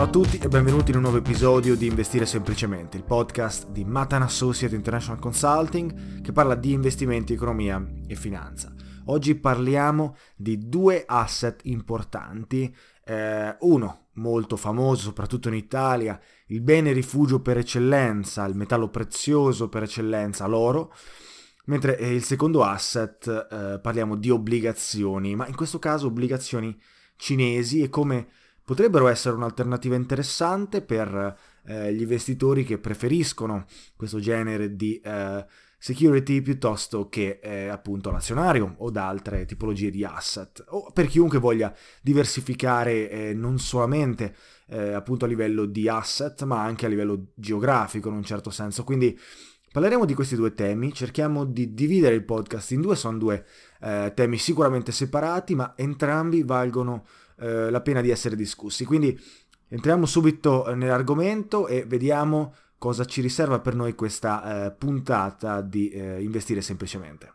Ciao a tutti e benvenuti in un nuovo episodio di Investire Semplicemente, il podcast di Matan Associate International Consulting che parla di investimenti, economia e finanza. Oggi parliamo di due asset importanti, eh, uno molto famoso soprattutto in Italia, il bene rifugio per eccellenza, il metallo prezioso per eccellenza, l'oro, mentre eh, il secondo asset eh, parliamo di obbligazioni, ma in questo caso obbligazioni cinesi e come potrebbero essere un'alternativa interessante per eh, gli investitori che preferiscono questo genere di eh, security piuttosto che eh, appunto l'azionario o da altre tipologie di asset. O per chiunque voglia diversificare eh, non solamente eh, appunto a livello di asset ma anche a livello geografico in un certo senso. Quindi Parleremo di questi due temi, cerchiamo di dividere il podcast in due, sono due eh, temi sicuramente separati, ma entrambi valgono eh, la pena di essere discussi. Quindi entriamo subito eh, nell'argomento e vediamo cosa ci riserva per noi questa eh, puntata di eh, investire semplicemente.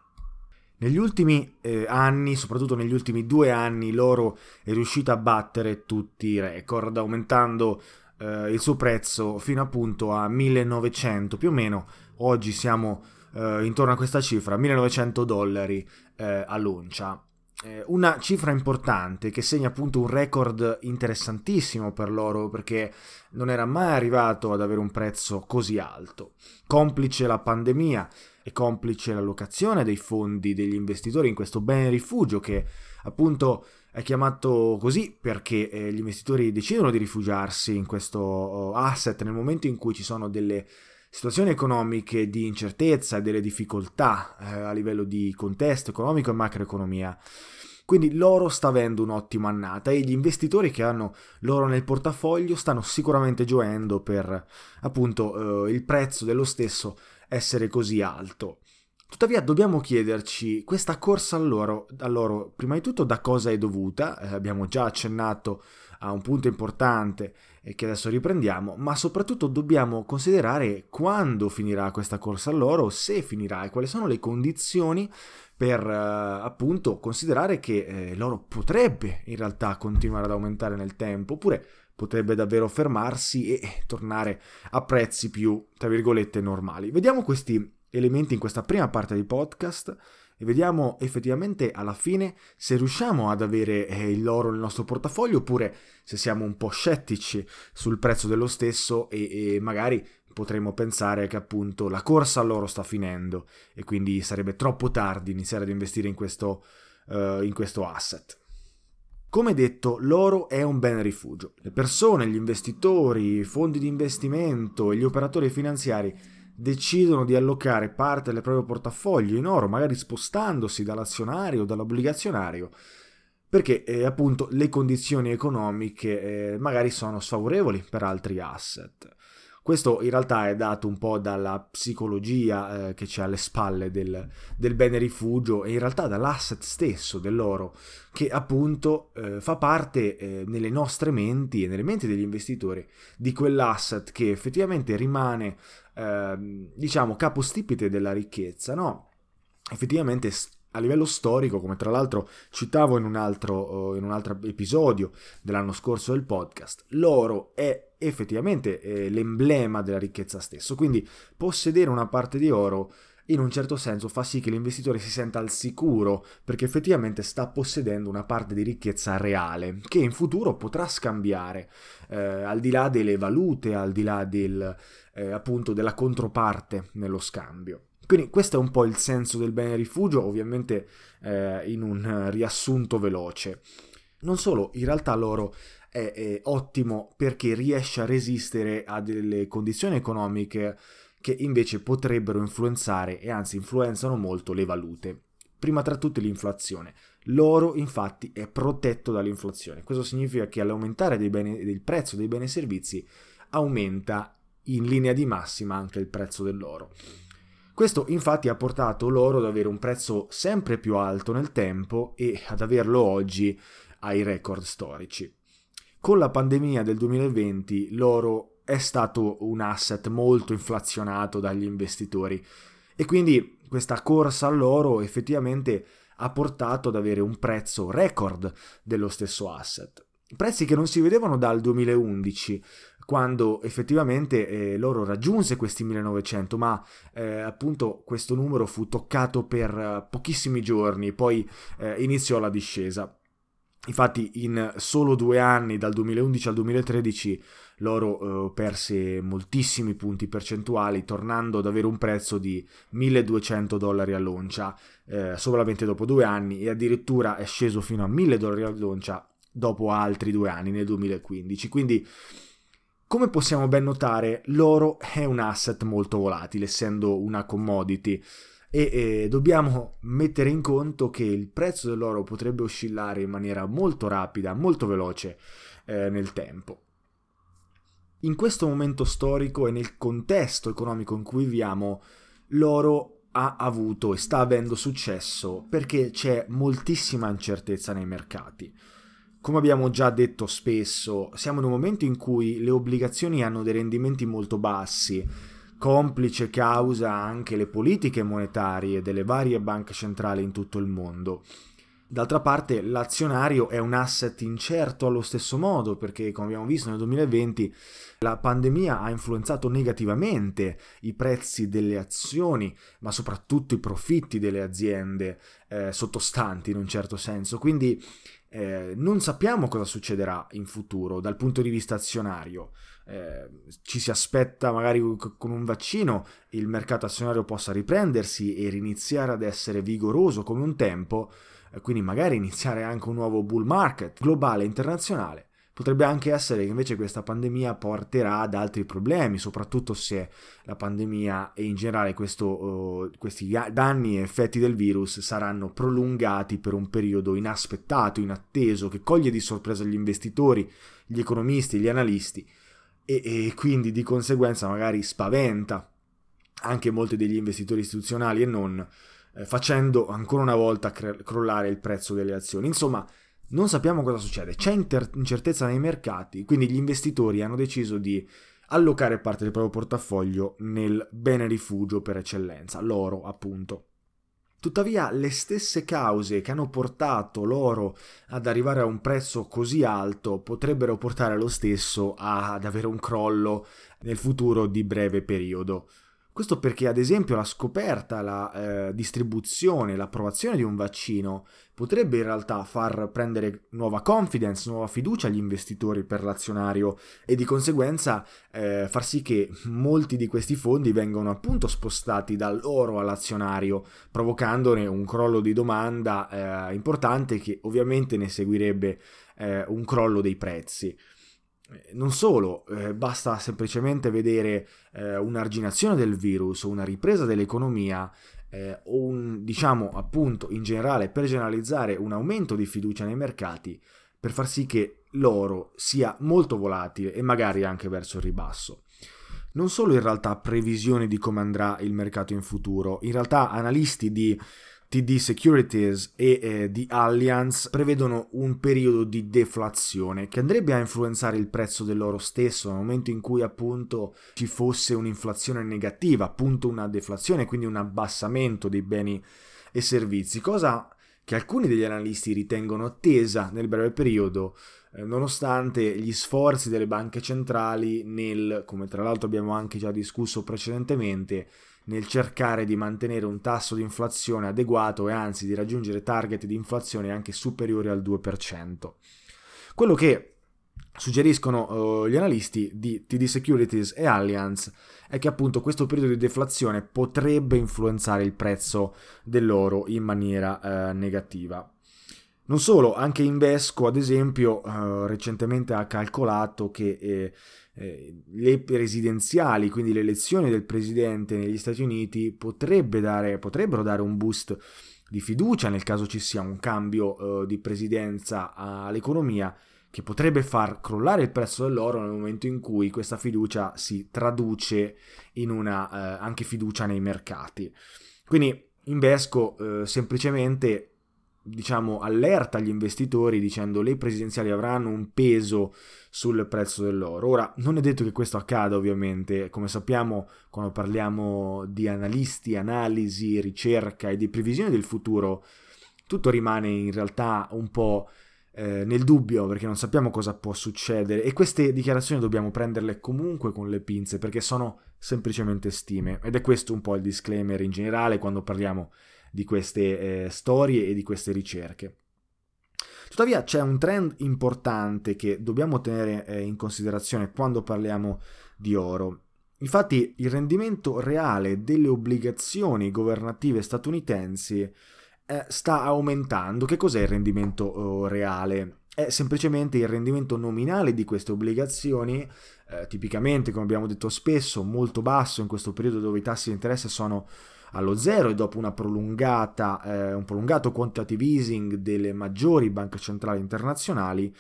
Negli ultimi eh, anni, soprattutto negli ultimi due anni, l'oro è riuscito a battere tutti i record, aumentando eh, il suo prezzo fino appunto a 1900 più o meno. Oggi siamo intorno a questa cifra, 1900 dollari all'uncia eh, una cifra importante che segna appunto un record interessantissimo per l'oro perché non era mai arrivato ad avere un prezzo così alto. Complice la pandemia e complice l'allocazione dei fondi degli investitori in questo bene rifugio che appunto è chiamato così perché eh, gli investitori decidono di rifugiarsi in questo oh, asset nel momento in cui ci sono delle situazioni economiche di incertezza e delle difficoltà eh, a livello di contesto economico e macroeconomia. Quindi l'oro sta avendo un'ottima annata e gli investitori che hanno l'oro nel portafoglio stanno sicuramente gioendo per appunto eh, il prezzo dello stesso essere così alto. Tuttavia dobbiamo chiederci questa corsa all'oro, all'oro prima di tutto da cosa è dovuta, eh, abbiamo già accennato a un punto importante che adesso riprendiamo, ma soprattutto dobbiamo considerare quando finirà questa corsa all'oro, se finirà e quali sono le condizioni per eh, appunto considerare che eh, l'oro potrebbe in realtà continuare ad aumentare nel tempo, oppure potrebbe davvero fermarsi e tornare a prezzi più, tra virgolette, normali. Vediamo questi elementi in questa prima parte di podcast e vediamo effettivamente alla fine se riusciamo ad avere eh, l'oro nel nostro portafoglio oppure se siamo un po' scettici sul prezzo dello stesso e, e magari potremmo pensare che appunto la corsa all'oro sta finendo e quindi sarebbe troppo tardi iniziare ad investire in questo, uh, in questo asset. Come detto, l'oro è un bene rifugio. Le persone, gli investitori, i fondi di investimento e gli operatori finanziari decidono di allocare parte del proprio portafoglio in oro, magari spostandosi dall'azionario o dall'obbligazionario, perché eh, appunto le condizioni economiche eh, magari sono sfavorevoli per altri asset. Questo in realtà è dato un po' dalla psicologia eh, che c'è alle spalle del, del, bene rifugio e in realtà dall'asset stesso dell'oro, che appunto eh, fa parte eh, nelle nostre menti e nelle menti degli investitori di quell'asset che effettivamente rimane, ehm, diciamo, capostipite della ricchezza, no? Effettivamente a livello storico, come tra l'altro citavo in un, altro, in un altro episodio dell'anno scorso del podcast, l'oro è effettivamente eh, l'emblema della ricchezza stesso, quindi possedere una parte di oro in un certo senso fa sì che l'investitore si senta al sicuro perché effettivamente sta possedendo una parte di ricchezza reale che in futuro potrà scambiare eh, al di là delle valute, al di là del, eh, appunto della controparte nello scambio. Quindi questo è un po' il senso del bene rifugio, ovviamente eh, in un riassunto veloce. Non solo, in realtà l'oro è, è ottimo perché riesce a resistere a delle condizioni economiche che invece potrebbero influenzare e anzi influenzano molto le valute. Prima tra tutte l'inflazione. L'oro infatti è protetto dall'inflazione. Questo significa che all'aumentare beni, del prezzo dei beni e servizi aumenta in linea di massima anche il prezzo dell'oro. Questo infatti ha portato l'oro ad avere un prezzo sempre più alto nel tempo e ad averlo oggi ai record storici. Con la pandemia del 2020 l'oro è stato un asset molto inflazionato dagli investitori e quindi questa corsa all'oro effettivamente ha portato ad avere un prezzo record dello stesso asset. Prezzi che non si vedevano dal 2011, quando effettivamente eh, l'oro raggiunse questi 1900, ma eh, appunto questo numero fu toccato per uh, pochissimi giorni, poi eh, iniziò la discesa. Infatti in solo due anni, dal 2011 al 2013, l'oro eh, perse moltissimi punti percentuali, tornando ad avere un prezzo di 1200 dollari all'oncia eh, solamente dopo due anni e addirittura è sceso fino a 1000 dollari all'oncia dopo altri due anni nel 2015. Quindi come possiamo ben notare, l'oro è un asset molto volatile, essendo una commodity, e, dobbiamo mettere in conto che il prezzo dell'oro potrebbe oscillare in maniera molto rapida, molto veloce eh, nel tempo. In questo momento storico e nel contesto economico in cui viviamo, l'oro ha avuto e sta avendo successo perché c'è moltissima incertezza nei mercati. Come abbiamo già detto spesso, siamo in un momento in cui le obbligazioni hanno dei rendimenti molto bassi, complice causa anche le politiche monetarie delle varie banche centrali in tutto il mondo. D'altra parte l'azionario è un asset incerto allo stesso modo perché come abbiamo visto nel 2020 la pandemia ha influenzato negativamente i prezzi delle azioni ma soprattutto i profitti delle aziende eh, sottostanti in un certo senso. Quindi eh, non sappiamo cosa succederà in futuro dal punto di vista azionario. Eh, ci si aspetta magari con un vaccino il mercato azionario possa riprendersi e riniziare ad essere vigoroso come un tempo, quindi magari iniziare anche un nuovo bull market globale e internazionale. Potrebbe anche essere che invece questa pandemia porterà ad altri problemi, soprattutto se la pandemia e in generale questo, uh, questi danni e effetti del virus saranno prolungati per un periodo inaspettato, inatteso, che coglie di sorpresa gli investitori, gli economisti, gli analisti e, e quindi di conseguenza magari spaventa anche molti degli investitori istituzionali e non, eh, facendo ancora una volta cre- crollare il prezzo delle azioni. Insomma, non sappiamo cosa succede, c'è inter- incertezza nei mercati, quindi gli investitori hanno deciso di allocare parte del proprio portafoglio nel bene rifugio per eccellenza, l'oro appunto. Tuttavia le stesse cause che hanno portato l'oro ad arrivare a un prezzo così alto potrebbero portare lo stesso ad avere un crollo nel futuro di breve periodo. Questo perché, ad esempio, la scoperta, la eh, distribuzione, l'approvazione di un vaccino potrebbe in realtà far prendere nuova confidence, nuova fiducia agli investitori per l'azionario e di conseguenza eh, far sì che molti di questi fondi vengano appunto spostati dall'oro all'azionario, provocandone un crollo di domanda eh, importante che ovviamente ne seguirebbe eh, un crollo dei prezzi. Eh, non solo, eh, basta semplicemente vedere eh, un'arginazione del virus, una ripresa dell'economia eh, o un, diciamo appunto in generale per generalizzare un aumento di fiducia nei mercati per far sì che l'oro sia molto volatile e magari anche verso il ribasso. Non solo in realtà previsioni di come andrà il mercato in futuro, in realtà analisti di TD Securities e eh, di Allianz prevedono un periodo di deflazione che andrebbe a influenzare il prezzo dell'oro stesso nel momento in cui appunto ci fosse un'inflazione negativa, appunto una deflazione, quindi un abbassamento dei beni e servizi, cosa che alcuni degli analisti ritengono attesa nel breve periodo, eh, nonostante gli sforzi delle banche centrali nel, come tra l'altro abbiamo anche già discusso precedentemente, nel cercare di mantenere un tasso di inflazione adeguato e anzi di raggiungere target di inflazione anche superiori al 2%. Quello che suggeriscono uh, gli analisti di TD Securities e Allianz è che appunto questo periodo di deflazione potrebbe influenzare il prezzo dell'oro in maniera uh, negativa. Non solo, anche Invesco, ad esempio, uh, recentemente ha calcolato che eh, eh, le presidenziali, quindi le elezioni del presidente negli Stati Uniti, potrebbe dare, potrebbero dare un boost di fiducia nel caso ci sia un cambio uh, di presidenza all'economia che potrebbe far crollare il prezzo dell'oro nel momento in cui questa fiducia si traduce in una uh, anche fiducia nei mercati. Quindi Invesco uh, semplicemente diciamo, allerta gli investitori dicendo le presidenziali avranno un peso sul prezzo dell'oro. Ora, non è detto che questo accada ovviamente, come sappiamo quando parliamo di analisti, analisi, ricerca e di previsioni del futuro, tutto rimane in realtà un po' eh, nel dubbio perché non sappiamo cosa può succedere. E queste dichiarazioni dobbiamo prenderle comunque con le pinze perché sono semplicemente stime. Ed è questo un po' il disclaimer in generale quando parliamo di queste eh, storie e di queste ricerche. Tuttavia c'è un trend importante che dobbiamo tenere eh, in considerazione quando parliamo di oro. Infatti il rendimento reale delle obbligazioni governative statunitensi eh, sta aumentando. Che cos'è il rendimento oh, reale? È semplicemente il rendimento nominale di queste obbligazioni, eh, tipicamente, come abbiamo detto spesso, molto basso in questo periodo dove i tassi di interesse sono allo zero e dopo eh, un prolungato quantitative easing delle maggiori banche centrali internazionali,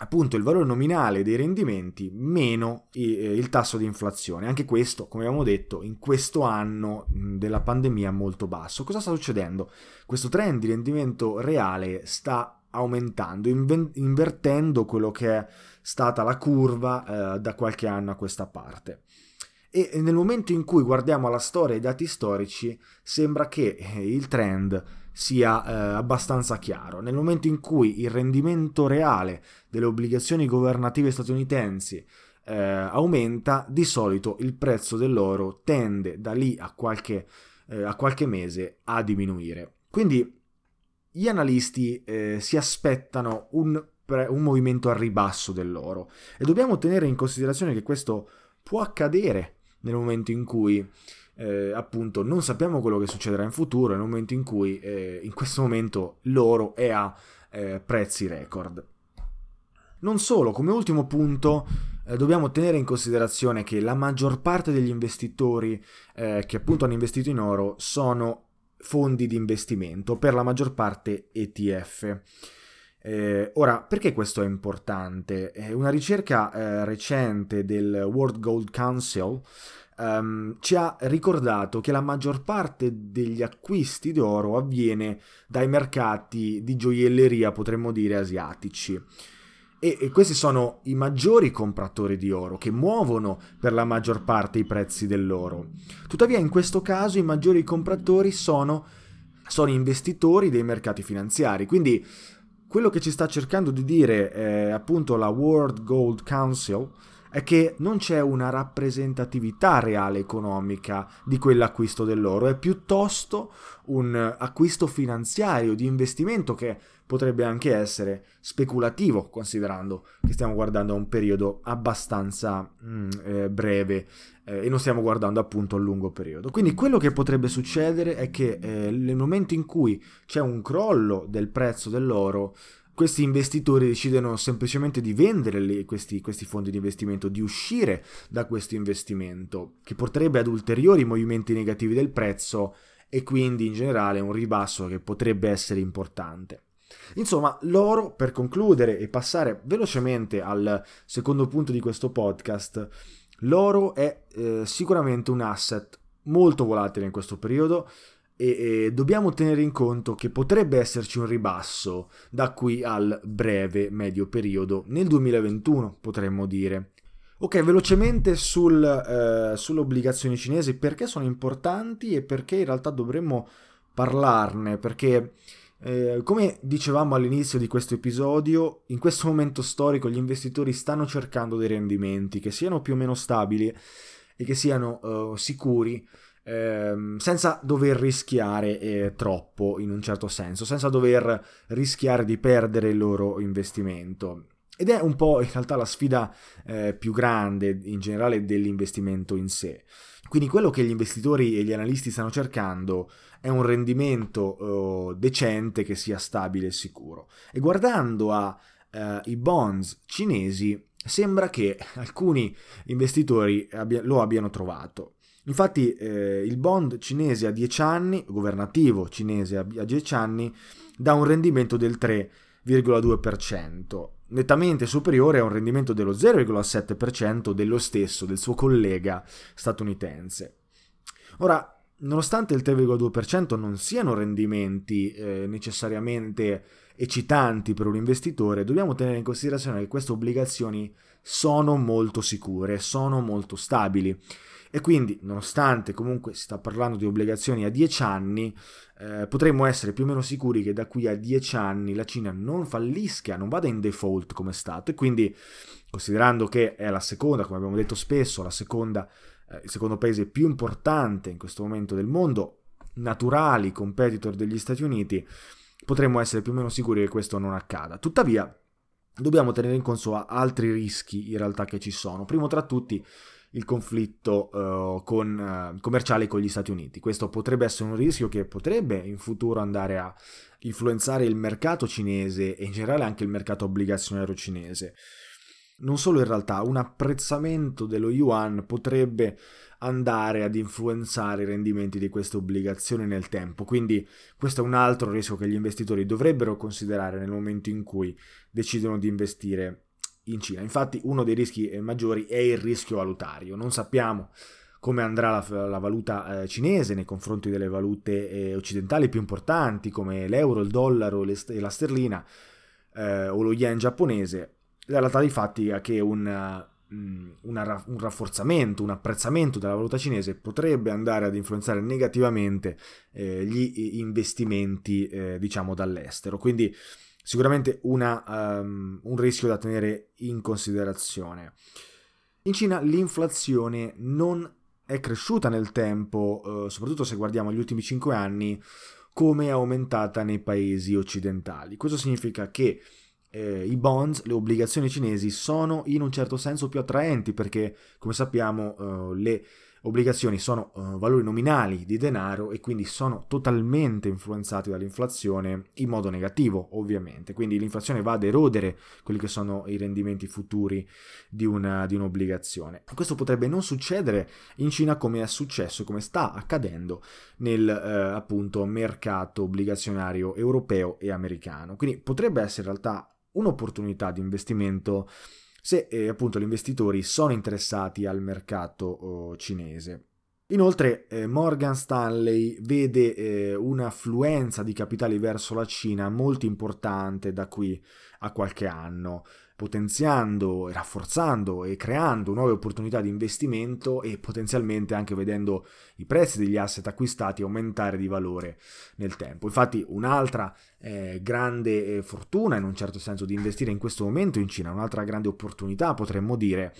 appunto il valore nominale dei rendimenti meno eh, il tasso di inflazione. Anche questo, come abbiamo detto, in questo anno della pandemia molto basso. Cosa sta succedendo? Questo trend di rendimento reale sta aumentando, invertendo quello che è stata la curva eh, da qualche anno a questa parte. E nel momento in cui guardiamo la storia e i dati storici, sembra che eh, il trend sia eh, abbastanza chiaro. Nel momento in cui il rendimento reale delle obbligazioni governative statunitensi eh, aumenta, di solito il prezzo dell'oro tende da lì a qualche, eh, a qualche mese a diminuire. Quindi gli analisti eh, si aspettano un, un movimento al ribasso dell'oro e dobbiamo tenere in considerazione che questo può accadere nel momento in cui eh, appunto non sappiamo quello che succederà in futuro, nel momento in cui eh, in questo momento l'oro è a eh, prezzi record. Non solo, come ultimo punto eh, dobbiamo tenere in considerazione che la maggior parte degli investitori eh, che appunto hanno investito in oro sono fondi di investimento, per la maggior parte ETF. Eh, ora, perché questo è importante? Eh, una ricerca eh, recente del World Gold Council um, ci ha ricordato che la maggior parte degli acquisti d'oro avviene dai mercati di gioielleria, potremmo dire, asiatici. E, e questi sono i maggiori compratori di oro che muovono per la maggior parte i prezzi dell'oro. Tuttavia in questo caso i maggiori compratori sono, sono investitori dei mercati finanziari, quindi quello che ci sta cercando di dire eh, appunto la World Gold Council è che non c'è una rappresentatività reale economica di quell'acquisto dell'oro, è piuttosto un acquisto finanziario di investimento che potrebbe anche essere speculativo, considerando che stiamo guardando a un periodo abbastanza mm, eh, breve eh, e non stiamo guardando appunto a lungo periodo. Quindi quello che potrebbe succedere è che eh, nel momento in cui c'è un crollo del prezzo dell'oro, questi investitori decidono semplicemente di vendere le, questi, questi, fondi di investimento, di uscire da questo investimento, che porterebbe ad ulteriori movimenti negativi del prezzo e quindi in generale un ribasso che potrebbe essere importante. Insomma, l'oro, per concludere e passare velocemente al secondo punto di questo podcast, l'oro è eh, sicuramente un asset molto volatile in questo periodo, e, e, dobbiamo tenere in conto che potrebbe esserci un ribasso da qui al breve medio periodo nel 2021 potremmo dire. Ok velocemente sul, eh, sulle obbligazioni cinesi perché sono importanti e perché in realtà dovremmo parlarne? Perché eh, come dicevamo all'inizio di questo episodio in questo momento storico gli investitori stanno cercando dei rendimenti che siano più o meno stabili e che siano uh, sicuri ehm, senza dover rischiare eh, troppo in un certo senso, senza dover rischiare di perdere il loro investimento. Ed è un po' in realtà la sfida eh, più grande in generale dell'investimento in sé. Quindi quello che gli investitori e gli analisti stanno cercando è un rendimento eh, decente che sia stabile e sicuro. E guardando ai eh, bonds cinesi sembra che alcuni investitori abbia, lo abbiano trovato. Infatti eh, il bond cinese a 10 anni, governativo cinese a 10 anni, dà un rendimento del 3,2%, nettamente superiore a un rendimento dello 0,7% dello stesso, del suo collega statunitense. Ora, nonostante il 3,2% non siano rendimenti eh, necessariamente eccitanti per un investitore, dobbiamo tenere in considerazione che queste obbligazioni sono molto sicure, sono molto stabili e quindi, nonostante comunque si sta parlando di obbligazioni a 10 anni, eh, potremmo essere più o meno sicuri che da qui a 10 anni la Cina non fallisca, non vada in default come è stato. E quindi, considerando che è la seconda, come abbiamo detto spesso, la seconda, eh, il secondo paese più importante in questo momento del mondo, naturali competitor degli Stati Uniti, potremmo essere più o meno sicuri che questo non accada. Tuttavia, dobbiamo tenere in conto altri rischi in realtà che ci sono. Primo tra tutti, il conflitto uh, con, uh, commerciale con gli Stati Uniti. Questo potrebbe essere un rischio che potrebbe in futuro andare a influenzare il mercato cinese e in generale anche il mercato obbligazionario cinese. Non solo in realtà, un apprezzamento dello yuan potrebbe andare ad influenzare i rendimenti di queste obbligazioni nel tempo, quindi questo è un altro rischio che gli investitori dovrebbero considerare nel momento in cui decidono di investire in Cina. Infatti uno dei rischi eh, maggiori è il rischio valutario. Non sappiamo come andrà la, la valuta eh, cinese nei confronti delle valute eh, occidentali più importanti come l'euro, il dollaro e la sterlina eh, o lo yen giapponese. La realtà dei fatti è che un, mm, una, un rafforzamento, un apprezzamento della valuta cinese potrebbe andare ad influenzare negativamente eh, gli investimenti eh, diciamo dall'estero. Quindi sicuramente una, um, un rischio da tenere in considerazione. In Cina l'inflazione non è cresciuta nel tempo, uh, soprattutto se guardiamo gli ultimi 5 anni, come è aumentata nei paesi occidentali. Questo significa che eh, i bonds, le obbligazioni cinesi sono in un certo senso più attraenti perché, come sappiamo, uh, le obbligazioni sono uh, valori nominali di denaro e quindi sono totalmente influenzati dall'inflazione in modo negativo, ovviamente. Quindi l'inflazione va ad erodere quelli che sono i rendimenti futuri di, una, di un'obbligazione. Questo potrebbe non succedere in Cina come è successo, come sta accadendo nel uh, appunto mercato obbligazionario europeo e americano. Quindi potrebbe essere in realtà un'opportunità di investimento se eh, appunto gli investitori sono interessati al mercato oh, cinese. Inoltre eh, Morgan Stanley vede eh, un'affluenza di capitali verso la Cina molto importante da qui a qualche anno, potenziando, rafforzando e creando nuove opportunità di investimento e potenzialmente anche vedendo i prezzi degli asset acquistati aumentare di valore nel tempo. Infatti un'altra eh, grande eh, fortuna in un certo senso di investire in questo momento in Cina, un'altra grande opportunità potremmo dire,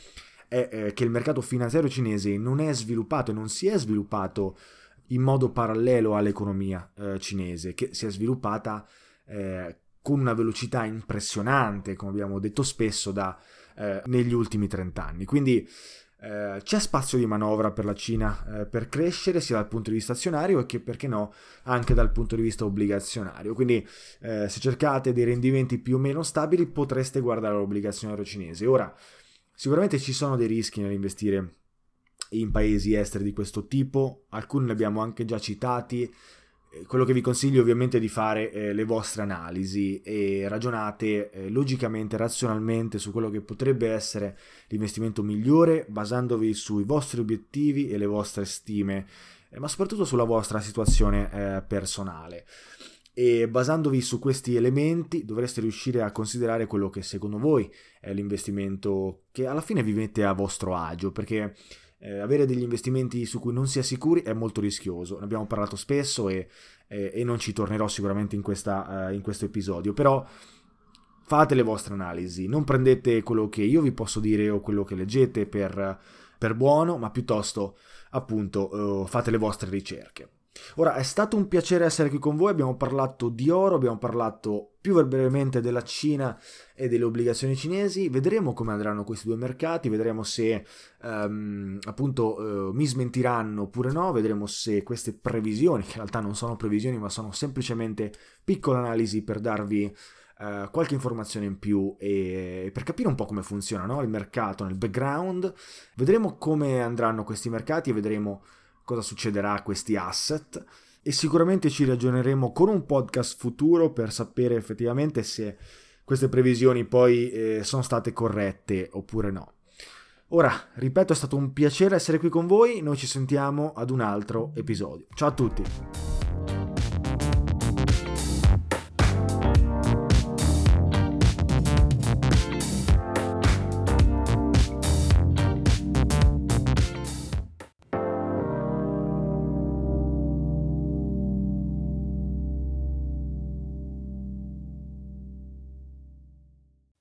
è eh, che il mercato finanziario cinese non è sviluppato e non si è sviluppato in modo parallelo all'economia eh, cinese, che si è sviluppata eh, con una velocità impressionante, come abbiamo detto spesso, da, eh, negli ultimi 30 anni. Quindi eh, c'è spazio di manovra per la Cina eh, per crescere sia dal punto di vista azionario che perché no anche dal punto di vista obbligazionario. Quindi eh, se cercate dei rendimenti più o meno stabili potreste guardare l'obbligazionario cinese. Ora, Sicuramente ci sono dei rischi nell'investire in paesi esteri di questo tipo, alcuni li abbiamo anche già citati. Eh, quello che vi consiglio ovviamente è di fare eh, le vostre analisi e ragionate eh, logicamente, razionalmente su quello che potrebbe essere l'investimento migliore, basandovi sui vostri obiettivi e le vostre stime, eh, ma soprattutto sulla vostra situazione eh, personale. E basandovi su questi elementi dovreste riuscire a considerare quello che secondo voi è l'investimento che alla fine vi mette a vostro agio perché eh, avere degli investimenti su cui non si è sicuri è molto rischioso. Ne abbiamo parlato spesso e, e, e non ci tornerò sicuramente in, questa, uh, in questo episodio però fate le vostre analisi. Non prendete quello che io vi posso dire o quello che leggete per, per buono ma piuttosto appunto uh, fate le vostre ricerche Ora, è stato un piacere essere qui con voi, abbiamo parlato di oro, abbiamo parlato più brevemente della Cina e delle obbligazioni cinesi, vedremo come andranno questi due mercati, vedremo se um, appunto uh, mi smentiranno oppure no, vedremo se queste previsioni, che in realtà non sono previsioni ma sono semplicemente piccole analisi per darvi Uh, qualche informazione in più e per capire un po' come funziona no? il mercato nel background. Vedremo come andranno questi mercati e vedremo cosa succederà a questi asset e sicuramente ci ragioneremo con un podcast futuro per sapere effettivamente se queste previsioni poi eh, sono state corrette oppure no. Ora, ripeto, è stato un piacere essere qui con voi, noi ci sentiamo ad un altro episodio. Ciao a tutti!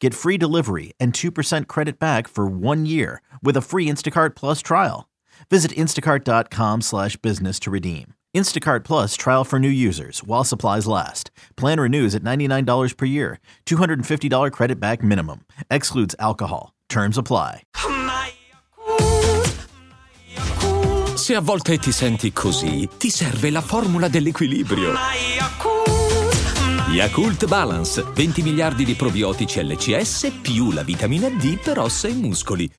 get free delivery and 2% credit back for one year with a free Instacart Plus trial. Visit instacart.com slash business to redeem. Instacart Plus trial for new users while supplies last. Plan renews at $99 per year. $250 credit back minimum. Excludes alcohol. Terms apply. Se a volte ti senti così, ti serve la formula dell'equilibrio. Yakult Balance, 20 miliardi di probiotici LCS più la vitamina D per ossa e muscoli.